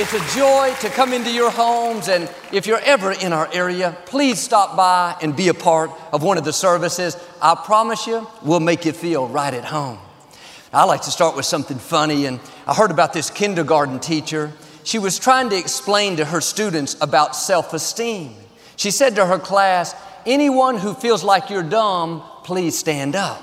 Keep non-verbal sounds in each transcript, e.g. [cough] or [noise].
It's a joy to come into your homes. And if you're ever in our area, please stop by and be a part of one of the services. I promise you, we'll make you feel right at home. I like to start with something funny. And I heard about this kindergarten teacher. She was trying to explain to her students about self esteem. She said to her class, Anyone who feels like you're dumb, please stand up.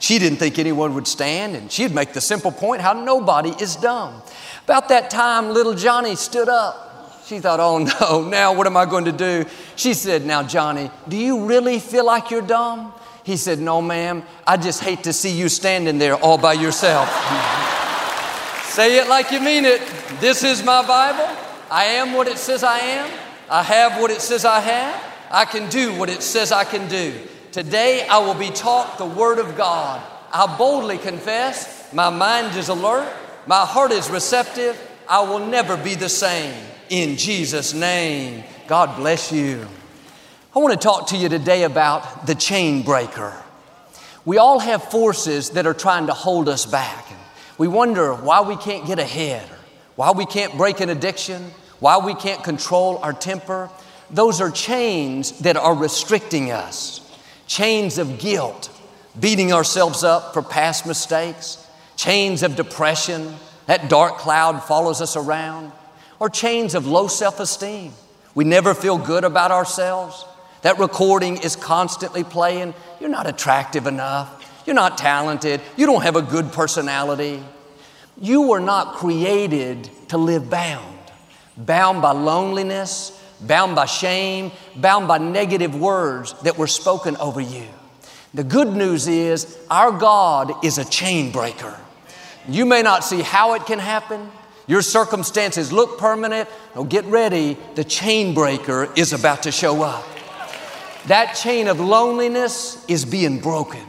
She didn't think anyone would stand, and she'd make the simple point how nobody is dumb. About that time, little Johnny stood up. She thought, oh [laughs] no, now what am I going to do? She said, Now, Johnny, do you really feel like you're dumb? He said, No, ma'am, I just hate to see you standing there all by yourself. [laughs] Say it like you mean it. This is my Bible. I am what it says I am. I have what it says I have. I can do what it says I can do. Today I will be taught the Word of God. I boldly confess, my mind is alert, my heart is receptive. I will never be the same. In Jesus' name, God bless you. I want to talk to you today about the chain breaker. We all have forces that are trying to hold us back. We wonder why we can't get ahead, why we can't break an addiction, why we can't control our temper. Those are chains that are restricting us. Chains of guilt, beating ourselves up for past mistakes, chains of depression, that dark cloud follows us around, or chains of low self esteem. We never feel good about ourselves. That recording is constantly playing. You're not attractive enough. You're not talented. You don't have a good personality. You were not created to live bound, bound by loneliness, bound by shame, bound by negative words that were spoken over you. The good news is our God is a chain breaker. You may not see how it can happen. Your circumstances look permanent. Oh, get ready. The chain breaker is about to show up. That chain of loneliness is being broken.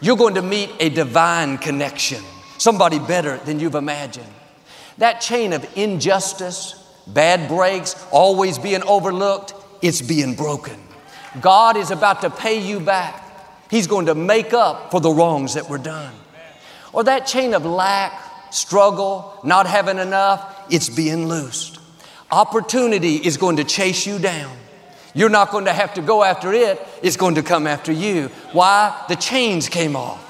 You're going to meet a divine connection, somebody better than you've imagined. That chain of injustice, bad breaks, always being overlooked, it's being broken. God is about to pay you back. He's going to make up for the wrongs that were done. Or that chain of lack, struggle, not having enough, it's being loosed. Opportunity is going to chase you down. You're not going to have to go after it, it's going to come after you. Why? The chains came off.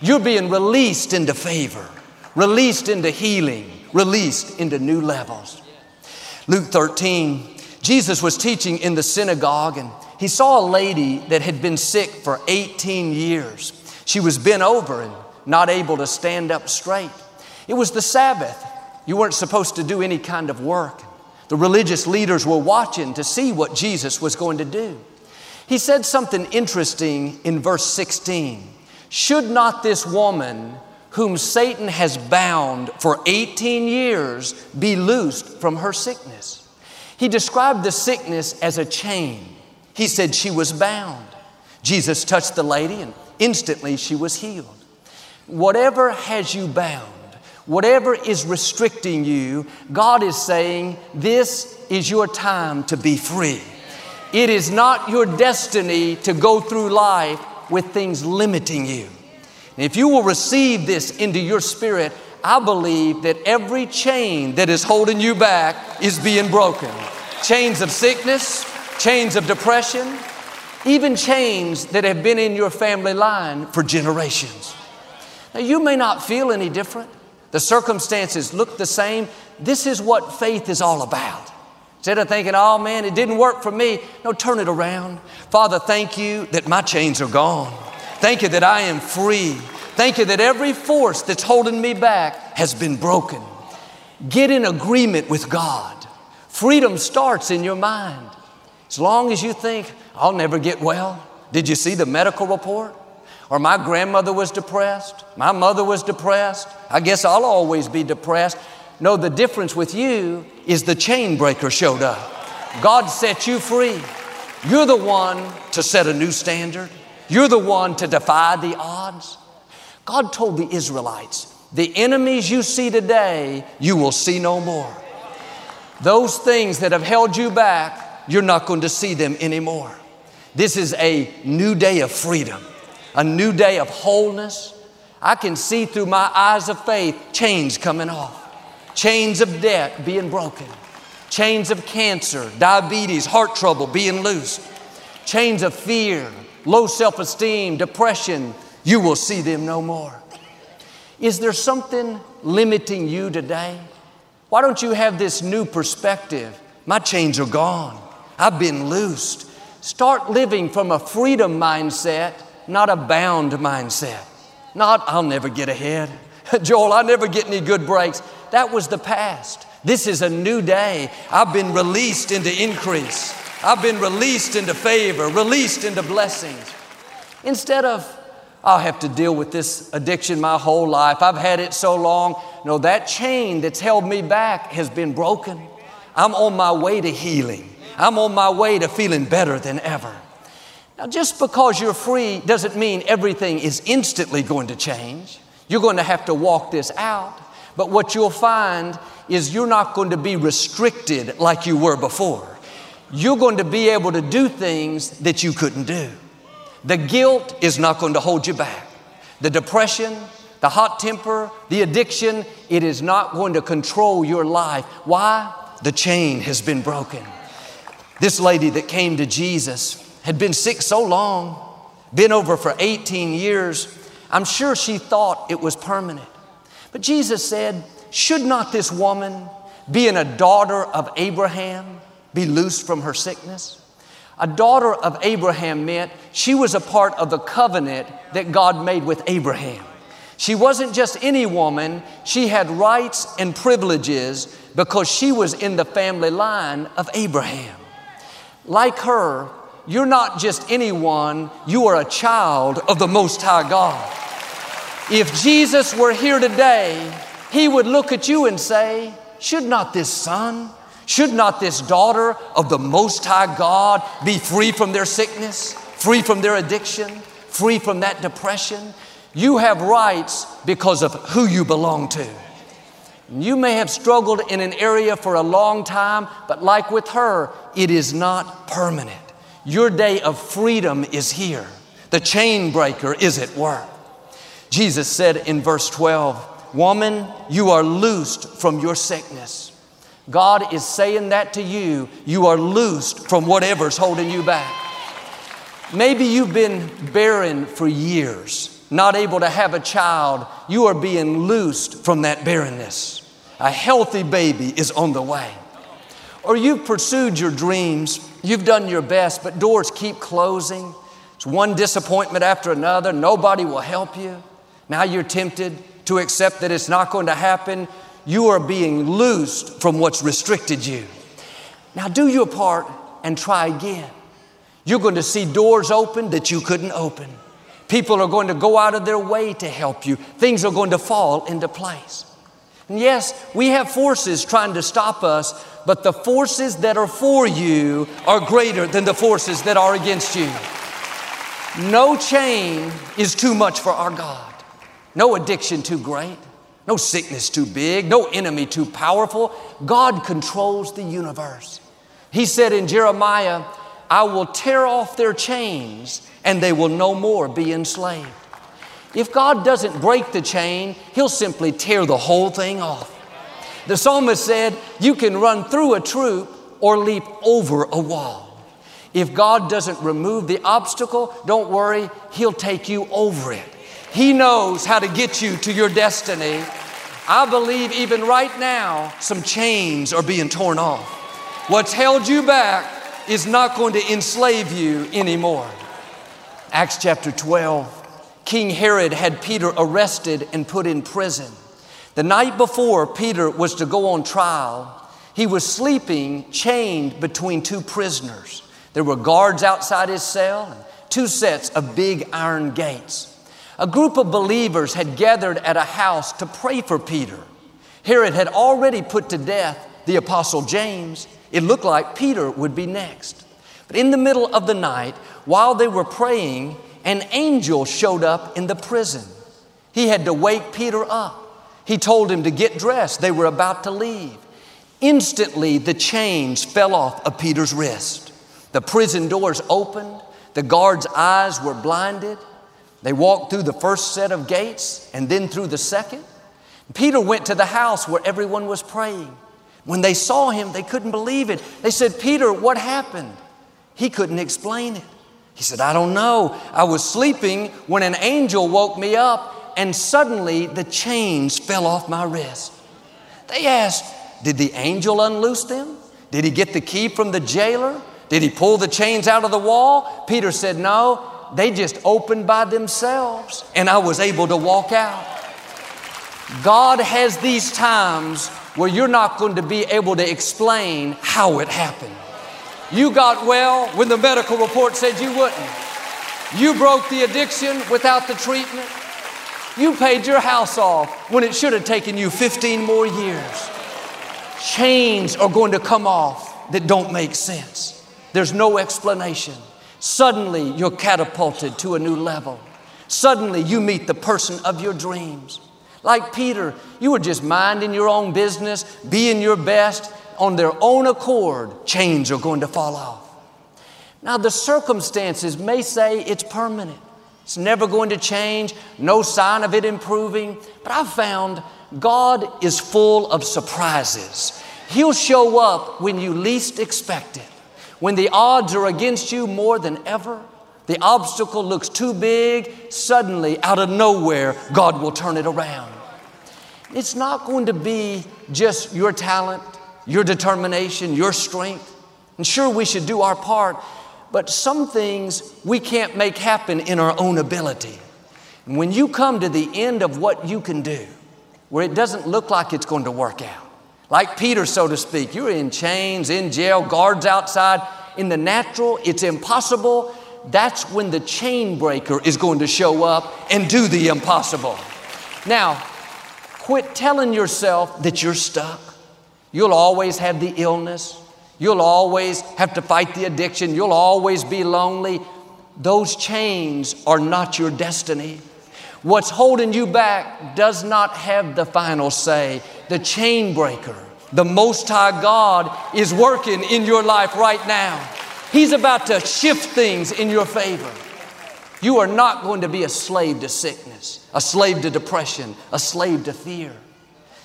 You're being released into favor, released into healing, released into new levels. Luke 13, Jesus was teaching in the synagogue and he saw a lady that had been sick for 18 years. She was bent over and not able to stand up straight. It was the Sabbath. You weren't supposed to do any kind of work. The religious leaders were watching to see what Jesus was going to do. He said something interesting in verse 16. Should not this woman, whom Satan has bound for 18 years, be loosed from her sickness? He described the sickness as a chain. He said she was bound. Jesus touched the lady and instantly she was healed. Whatever has you bound, whatever is restricting you, God is saying, This is your time to be free. It is not your destiny to go through life with things limiting you. And if you will receive this into your spirit, I believe that every chain that is holding you back is being broken. Chains of sickness, chains of depression, even chains that have been in your family line for generations. Now, you may not feel any different. The circumstances look the same. This is what faith is all about. Instead of thinking, oh man, it didn't work for me, no, turn it around. Father, thank you that my chains are gone. Thank you that I am free. Thank you that every force that's holding me back has been broken. Get in agreement with God. Freedom starts in your mind. As long as you think, I'll never get well. Did you see the medical report? Or my grandmother was depressed, my mother was depressed, I guess I'll always be depressed. No, the difference with you is the chain breaker showed up. God set you free. You're the one to set a new standard. You're the one to defy the odds. God told the Israelites, the enemies you see today, you will see no more. Those things that have held you back, you're not going to see them anymore. This is a new day of freedom, a new day of wholeness. I can see through my eyes of faith chains coming off, chains of debt being broken, chains of cancer, diabetes, heart trouble being loosed, chains of fear, low self esteem, depression. You will see them no more. Is there something limiting you today? Why don't you have this new perspective? My chains are gone. I've been loosed. Start living from a freedom mindset, not a bound mindset. Not, I'll never get ahead. [laughs] Joel, I never get any good breaks. That was the past. This is a new day. I've been released into increase. I've been released into favor, released into blessings. Instead of I'll have to deal with this addiction my whole life. I've had it so long. No, that chain that's held me back has been broken. I'm on my way to healing. I'm on my way to feeling better than ever. Now, just because you're free doesn't mean everything is instantly going to change. You're going to have to walk this out. But what you'll find is you're not going to be restricted like you were before. You're going to be able to do things that you couldn't do. The guilt is not going to hold you back. The depression, the hot temper, the addiction, it is not going to control your life. Why? The chain has been broken. This lady that came to Jesus had been sick so long, been over for 18 years. I'm sure she thought it was permanent. But Jesus said, Should not this woman, being a daughter of Abraham, be loosed from her sickness? A daughter of Abraham meant she was a part of the covenant that God made with Abraham. She wasn't just any woman, she had rights and privileges because she was in the family line of Abraham. Like her, you're not just anyone, you are a child of the Most High God. If Jesus were here today, He would look at you and say, Should not this son, should not this daughter of the Most High God be free from their sickness, free from their addiction, free from that depression? You have rights because of who you belong to. You may have struggled in an area for a long time, but like with her, it is not permanent. Your day of freedom is here. The chain breaker is at work. Jesus said in verse 12, Woman, you are loosed from your sickness. God is saying that to you. You are loosed from whatever's holding you back. Maybe you've been barren for years, not able to have a child. You are being loosed from that barrenness. A healthy baby is on the way. Or you've pursued your dreams, you've done your best, but doors keep closing. It's one disappointment after another. Nobody will help you. Now you're tempted to accept that it's not going to happen you are being loosed from what's restricted you. Now do your part and try again. You're going to see doors open that you couldn't open. People are going to go out of their way to help you. Things are going to fall into place. And yes, we have forces trying to stop us, but the forces that are for you are greater than the forces that are against you. No chain is too much for our God, no addiction too great. No sickness too big, no enemy too powerful. God controls the universe. He said in Jeremiah, I will tear off their chains and they will no more be enslaved. If God doesn't break the chain, He'll simply tear the whole thing off. The psalmist said, You can run through a troop or leap over a wall. If God doesn't remove the obstacle, don't worry, He'll take you over it. He knows how to get you to your destiny. I believe even right now, some chains are being torn off. What's held you back is not going to enslave you anymore. Acts chapter 12, King Herod had Peter arrested and put in prison. The night before Peter was to go on trial, he was sleeping chained between two prisoners. There were guards outside his cell and two sets of big iron gates. A group of believers had gathered at a house to pray for Peter. Herod had already put to death the apostle James. It looked like Peter would be next. But in the middle of the night, while they were praying, an angel showed up in the prison. He had to wake Peter up. He told him to get dressed. They were about to leave. Instantly, the chains fell off of Peter's wrist. The prison doors opened. The guard's eyes were blinded. They walked through the first set of gates and then through the second. Peter went to the house where everyone was praying. When they saw him, they couldn't believe it. They said, Peter, what happened? He couldn't explain it. He said, I don't know. I was sleeping when an angel woke me up, and suddenly the chains fell off my wrist. They asked, Did the angel unloose them? Did he get the key from the jailer? Did he pull the chains out of the wall? Peter said, No, they just opened by themselves, and I was able to walk out. God has these times where you're not going to be able to explain how it happened. You got well when the medical report said you wouldn't. You broke the addiction without the treatment. You paid your house off when it should have taken you 15 more years. Chains are going to come off that don't make sense. There's no explanation. Suddenly, you're catapulted to a new level. Suddenly, you meet the person of your dreams. Like Peter, you were just minding your own business, being your best. On their own accord, chains are going to fall off. Now, the circumstances may say it's permanent. It's never going to change, no sign of it improving. But I've found God is full of surprises. He'll show up when you least expect it. When the odds are against you more than ever, the obstacle looks too big, suddenly, out of nowhere, God will turn it around. It's not going to be just your talent, your determination, your strength. And sure, we should do our part, but some things we can't make happen in our own ability. And when you come to the end of what you can do, where it doesn't look like it's going to work out, like Peter, so to speak, you're in chains, in jail, guards outside. In the natural, it's impossible that's when the chain breaker is going to show up and do the impossible. Now, quit telling yourself that you're stuck. You'll always have the illness. You'll always have to fight the addiction. You'll always be lonely. Those chains are not your destiny. What's holding you back does not have the final say. The chain breaker, the Most High God, is working in your life right now. He's about to shift things in your favor. You are not going to be a slave to sickness, a slave to depression, a slave to fear.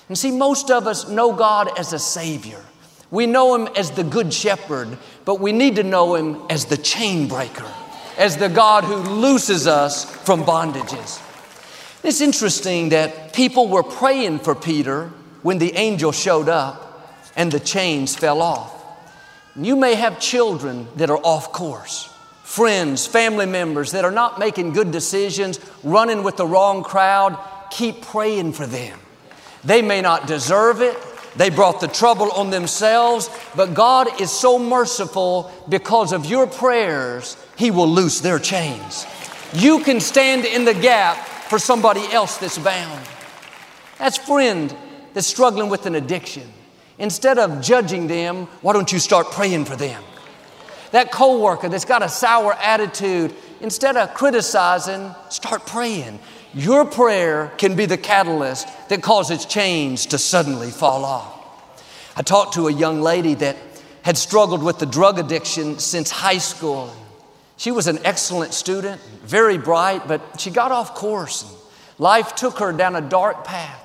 And see, most of us know God as a Savior. We know Him as the Good Shepherd, but we need to know Him as the chain breaker, as the God who looses us from bondages. It's interesting that people were praying for Peter when the angel showed up and the chains fell off. You may have children that are off course, friends, family members that are not making good decisions, running with the wrong crowd. Keep praying for them. They may not deserve it. They brought the trouble on themselves, but God is so merciful because of your prayers, He will loose their chains. You can stand in the gap for somebody else that's bound. That's friend that's struggling with an addiction. Instead of judging them, why don't you start praying for them? That coworker that's got a sour attitude, instead of criticizing, start praying. Your prayer can be the catalyst that causes chains to suddenly fall off. I talked to a young lady that had struggled with the drug addiction since high school. She was an excellent student, very bright, but she got off course. Life took her down a dark path.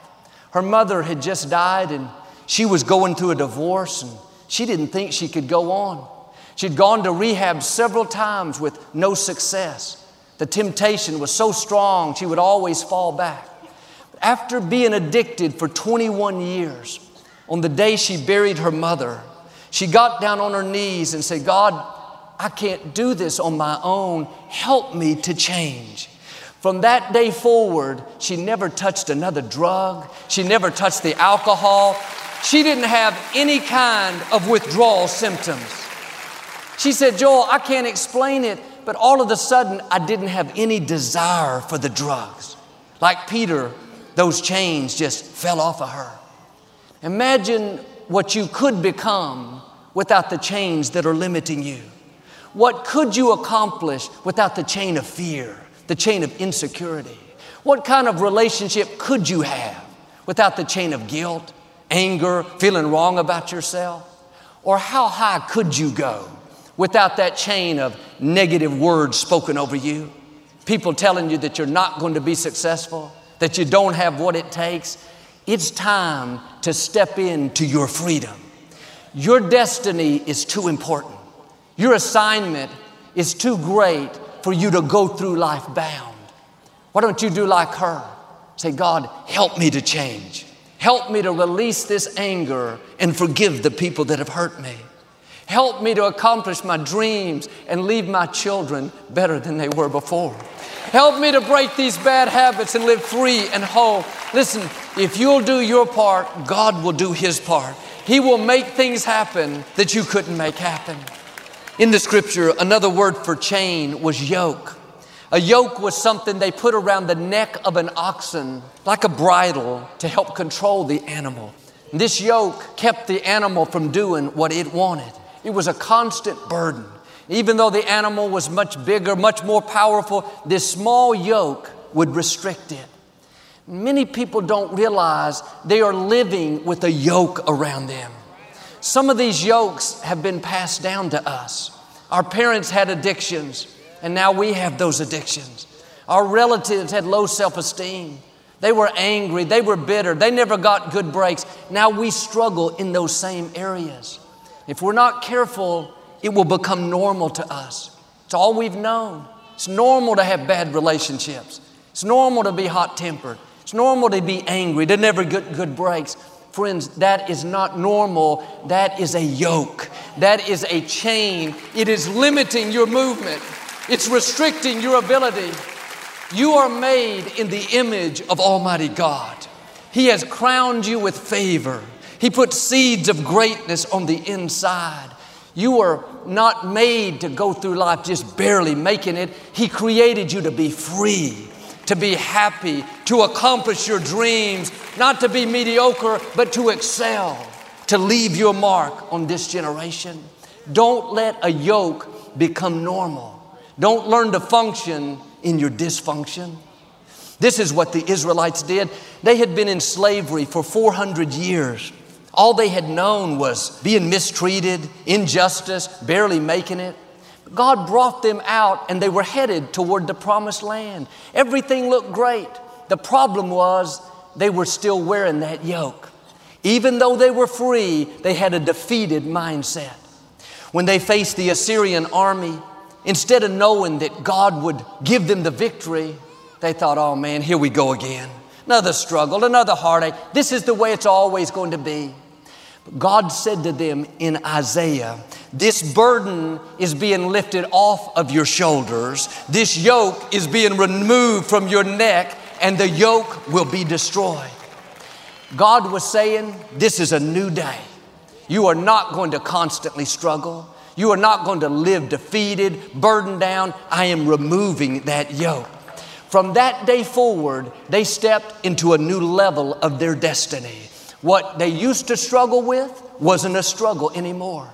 Her mother had just died, and she was going through a divorce and she didn't think she could go on. She'd gone to rehab several times with no success. The temptation was so strong, she would always fall back. After being addicted for 21 years, on the day she buried her mother, she got down on her knees and said, God, I can't do this on my own. Help me to change. From that day forward, she never touched another drug. She never touched the alcohol. She didn't have any kind of withdrawal symptoms. She said, Joel, I can't explain it, but all of a sudden I didn't have any desire for the drugs. Like Peter, those chains just fell off of her. Imagine what you could become without the chains that are limiting you. What could you accomplish without the chain of fear, the chain of insecurity? What kind of relationship could you have without the chain of guilt, anger, feeling wrong about yourself? Or how high could you go without that chain of negative words spoken over you? People telling you that you're not going to be successful, that you don't have what it takes. It's time to step into your freedom. Your destiny is too important. Your assignment is too great for you to go through life bound. Why don't you do like her? Say, God, help me to change. Help me to release this anger and forgive the people that have hurt me. Help me to accomplish my dreams and leave my children better than they were before. Help me to break these bad habits and live free and whole. Listen, if you'll do your part, God will do His part. He will make things happen that you couldn't make happen. In the scripture, another word for chain was yoke. A yoke was something they put around the neck of an oxen, like a bridle, to help control the animal. This yoke kept the animal from doing what it wanted. It was a constant burden. Even though the animal was much bigger, much more powerful, this small yoke would restrict it. Many people don't realize they are living with a yoke around them. Some of these yokes have been passed down to us. Our parents had addictions, and now we have those addictions. Our relatives had low self esteem. They were angry, they were bitter, they never got good breaks. Now we struggle in those same areas. If we're not careful, it will become normal to us. It's all we've known. It's normal to have bad relationships. It's normal to be hot tempered. It's normal to be angry, to never get good breaks. Friends, that is not normal. That is a yoke. That is a chain. It is limiting your movement. It's restricting your ability. You are made in the image of Almighty God. He has crowned you with favor. He put seeds of greatness on the inside. You are not made to go through life just barely making it. He created you to be free to be happy, to accomplish your dreams, not to be mediocre, but to excel, to leave your mark on this generation. Don't let a yoke become normal. Don't learn to function in your dysfunction. This is what the Israelites did. They had been in slavery for 400 years. All they had known was being mistreated, injustice, barely making it. God brought them out and they were headed toward the promised land. Everything looked great. The problem was they were still wearing that yoke. Even though they were free, they had a defeated mindset. When they faced the Assyrian army, instead of knowing that God would give them the victory, they thought, oh man, here we go again. Another struggle, another heartache. This is the way it's always going to be. But God said to them in Isaiah, This burden is being lifted off of your shoulders, this yoke is being removed from your neck, and the yoke will be destroyed. God was saying, This is a new day. You are not going to constantly struggle. You are not going to live defeated, burdened down. I am removing that yoke. From that day forward, they stepped into a new level of their destiny. What they used to struggle with wasn't a struggle anymore.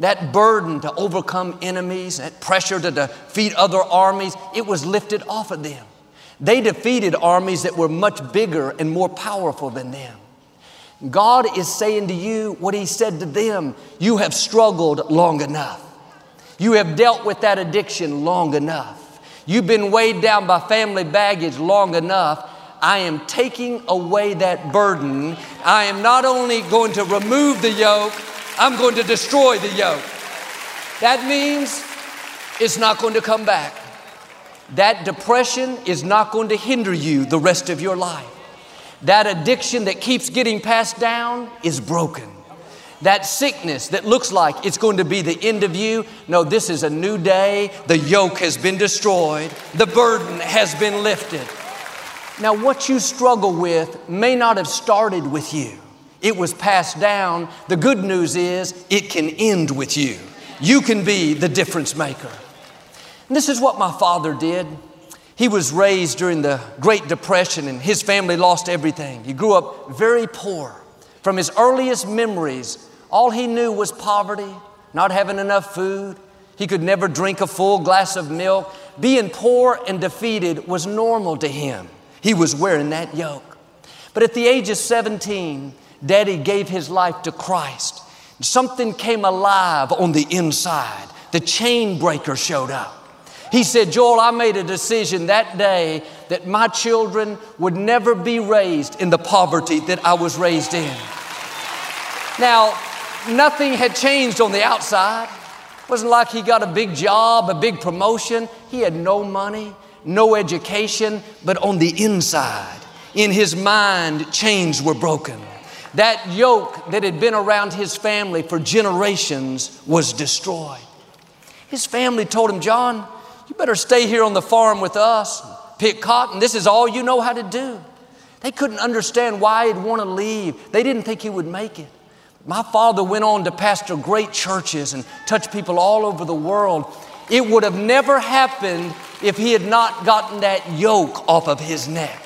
That burden to overcome enemies, that pressure to defeat other armies, it was lifted off of them. They defeated armies that were much bigger and more powerful than them. God is saying to you what He said to them You have struggled long enough. You have dealt with that addiction long enough. You've been weighed down by family baggage long enough. I am taking away that burden. I am not only going to remove the yoke, I'm going to destroy the yoke. That means it's not going to come back. That depression is not going to hinder you the rest of your life. That addiction that keeps getting passed down is broken. That sickness that looks like it's going to be the end of you, no, this is a new day. The yoke has been destroyed, the burden has been lifted. Now, what you struggle with may not have started with you. It was passed down. The good news is it can end with you. You can be the difference maker. And this is what my father did. He was raised during the Great Depression and his family lost everything. He grew up very poor. From his earliest memories, all he knew was poverty, not having enough food. He could never drink a full glass of milk. Being poor and defeated was normal to him. He was wearing that yoke. But at the age of 17, Daddy gave his life to Christ. Something came alive on the inside. The chain breaker showed up. He said, Joel, I made a decision that day that my children would never be raised in the poverty that I was raised in. Now, nothing had changed on the outside. It wasn't like he got a big job, a big promotion. He had no money, no education, but on the inside, in his mind, chains were broken. That yoke that had been around his family for generations was destroyed. His family told him, John, you better stay here on the farm with us, pick cotton. This is all you know how to do. They couldn't understand why he'd want to leave. They didn't think he would make it. My father went on to pastor great churches and touch people all over the world. It would have never happened if he had not gotten that yoke off of his neck.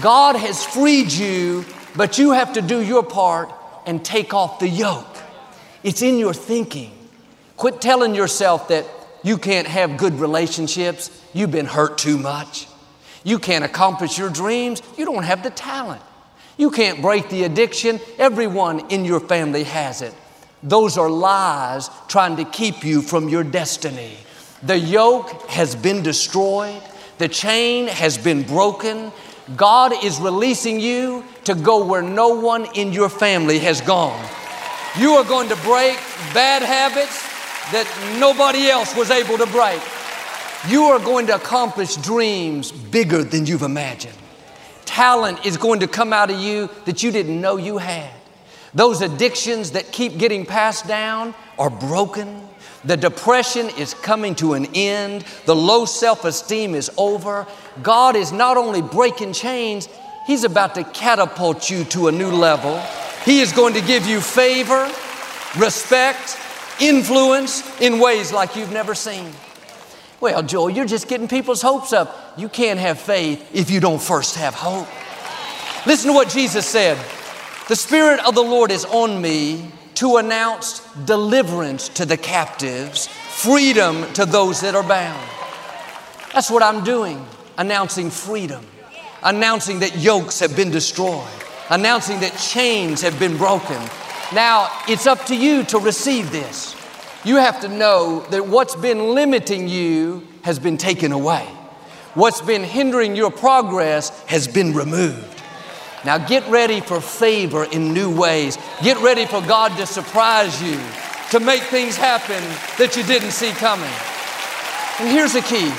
God has freed you, but you have to do your part and take off the yoke. It's in your thinking. Quit telling yourself that you can't have good relationships, you've been hurt too much. You can't accomplish your dreams, you don't have the talent. You can't break the addiction. Everyone in your family has it. Those are lies trying to keep you from your destiny. The yoke has been destroyed, the chain has been broken. God is releasing you to go where no one in your family has gone. You are going to break bad habits that nobody else was able to break. You are going to accomplish dreams bigger than you've imagined talent is going to come out of you that you didn't know you had. Those addictions that keep getting passed down are broken. The depression is coming to an end. The low self esteem is over. God is not only breaking chains, He's about to catapult you to a new level. He is going to give you favor, respect, influence in ways like you've never seen. Well, Joel, you're just getting people's hopes up. You can't have faith if you don't first have hope. Listen to what Jesus said The Spirit of the Lord is on me to announce deliverance to the captives, freedom to those that are bound. That's what I'm doing, announcing freedom, announcing that yokes have been destroyed, announcing that chains have been broken. Now, it's up to you to receive this you have to know that what's been limiting you has been taken away. What's been hindering your progress has been removed. Now get ready for favor in new ways. Get ready for God to surprise you, to make things happen that you didn't see coming. And here's the key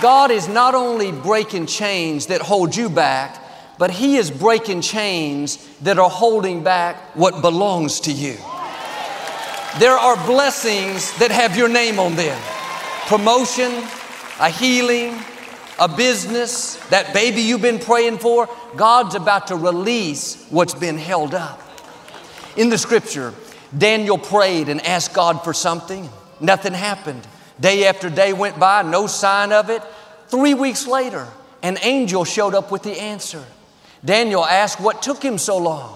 God is not only breaking chains that hold you back, but He is breaking chains that are holding back what belongs to you. There are blessings that have your name on them promotion, a healing, a business, that baby you've been praying for. God's about to release what's been held up. In the scripture, Daniel prayed and asked God for something. Nothing happened. Day after day went by, no sign of it. Three weeks later, an angel showed up with the answer. Daniel asked what took him so long.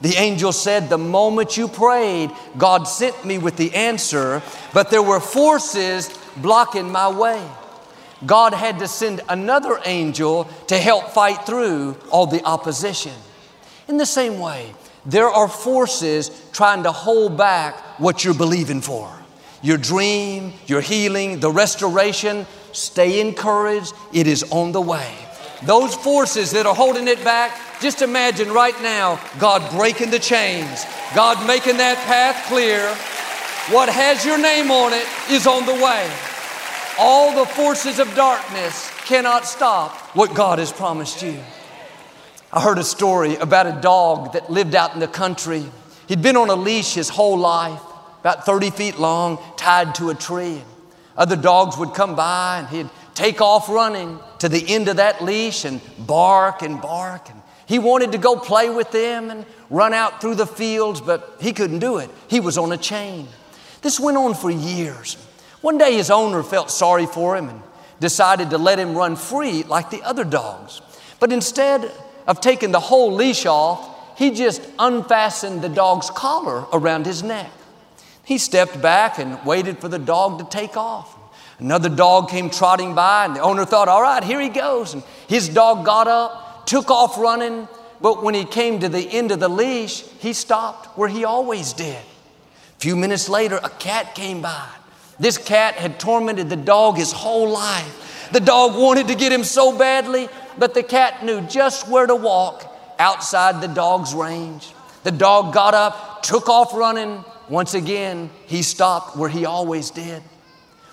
The angel said, The moment you prayed, God sent me with the answer, but there were forces blocking my way. God had to send another angel to help fight through all the opposition. In the same way, there are forces trying to hold back what you're believing for. Your dream, your healing, the restoration, stay encouraged. It is on the way. Those forces that are holding it back, just imagine right now God breaking the chains, God making that path clear. What has your name on it is on the way. All the forces of darkness cannot stop what God has promised you. I heard a story about a dog that lived out in the country. He'd been on a leash his whole life, about 30 feet long, tied to a tree. Other dogs would come by and he'd take off running to the end of that leash and bark and bark. And he wanted to go play with them and run out through the fields, but he couldn't do it. He was on a chain. This went on for years. One day his owner felt sorry for him and decided to let him run free like the other dogs. But instead of taking the whole leash off, he just unfastened the dog's collar around his neck. He stepped back and waited for the dog to take off. Another dog came trotting by, and the owner thought, All right, here he goes. And his dog got up, took off running, but when he came to the end of the leash, he stopped where he always did. A few minutes later, a cat came by. This cat had tormented the dog his whole life. The dog wanted to get him so badly, but the cat knew just where to walk outside the dog's range. The dog got up, took off running. Once again, he stopped where he always did.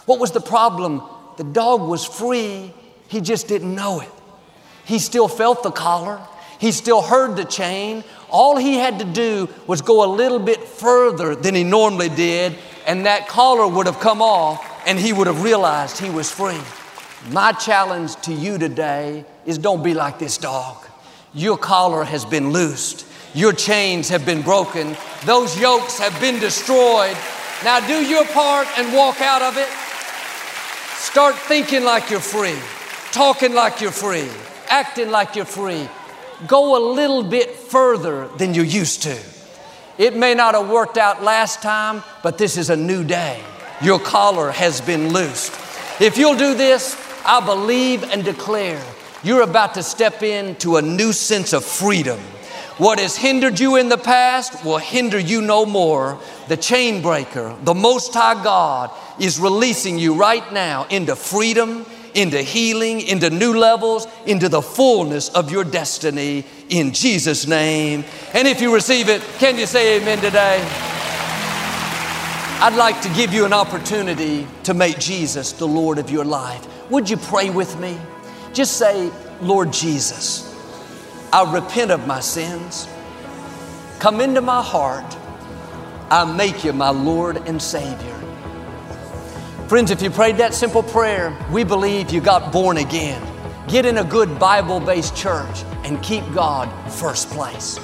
What was the problem? The dog was free, he just didn't know it. He still felt the collar, he still heard the chain. All he had to do was go a little bit further than he normally did, and that collar would have come off, and he would have realized he was free. My challenge to you today is don't be like this dog. Your collar has been loosed. Your chains have been broken. Those yokes have been destroyed. Now do your part and walk out of it. Start thinking like you're free, talking like you're free, acting like you're free. Go a little bit further than you used to. It may not have worked out last time, but this is a new day. Your collar has been loosed. If you'll do this, I believe and declare you're about to step into a new sense of freedom. What has hindered you in the past will hinder you no more. The chain breaker, the Most High God, is releasing you right now into freedom, into healing, into new levels, into the fullness of your destiny in Jesus' name. And if you receive it, can you say amen today? I'd like to give you an opportunity to make Jesus the Lord of your life. Would you pray with me? Just say, Lord Jesus, I repent of my sins. Come into my heart. I make you my Lord and Savior. Friends, if you prayed that simple prayer, we believe you got born again. Get in a good Bible based church and keep God first place.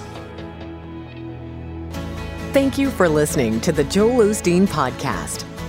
Thank you for listening to the Joel Osteen Podcast.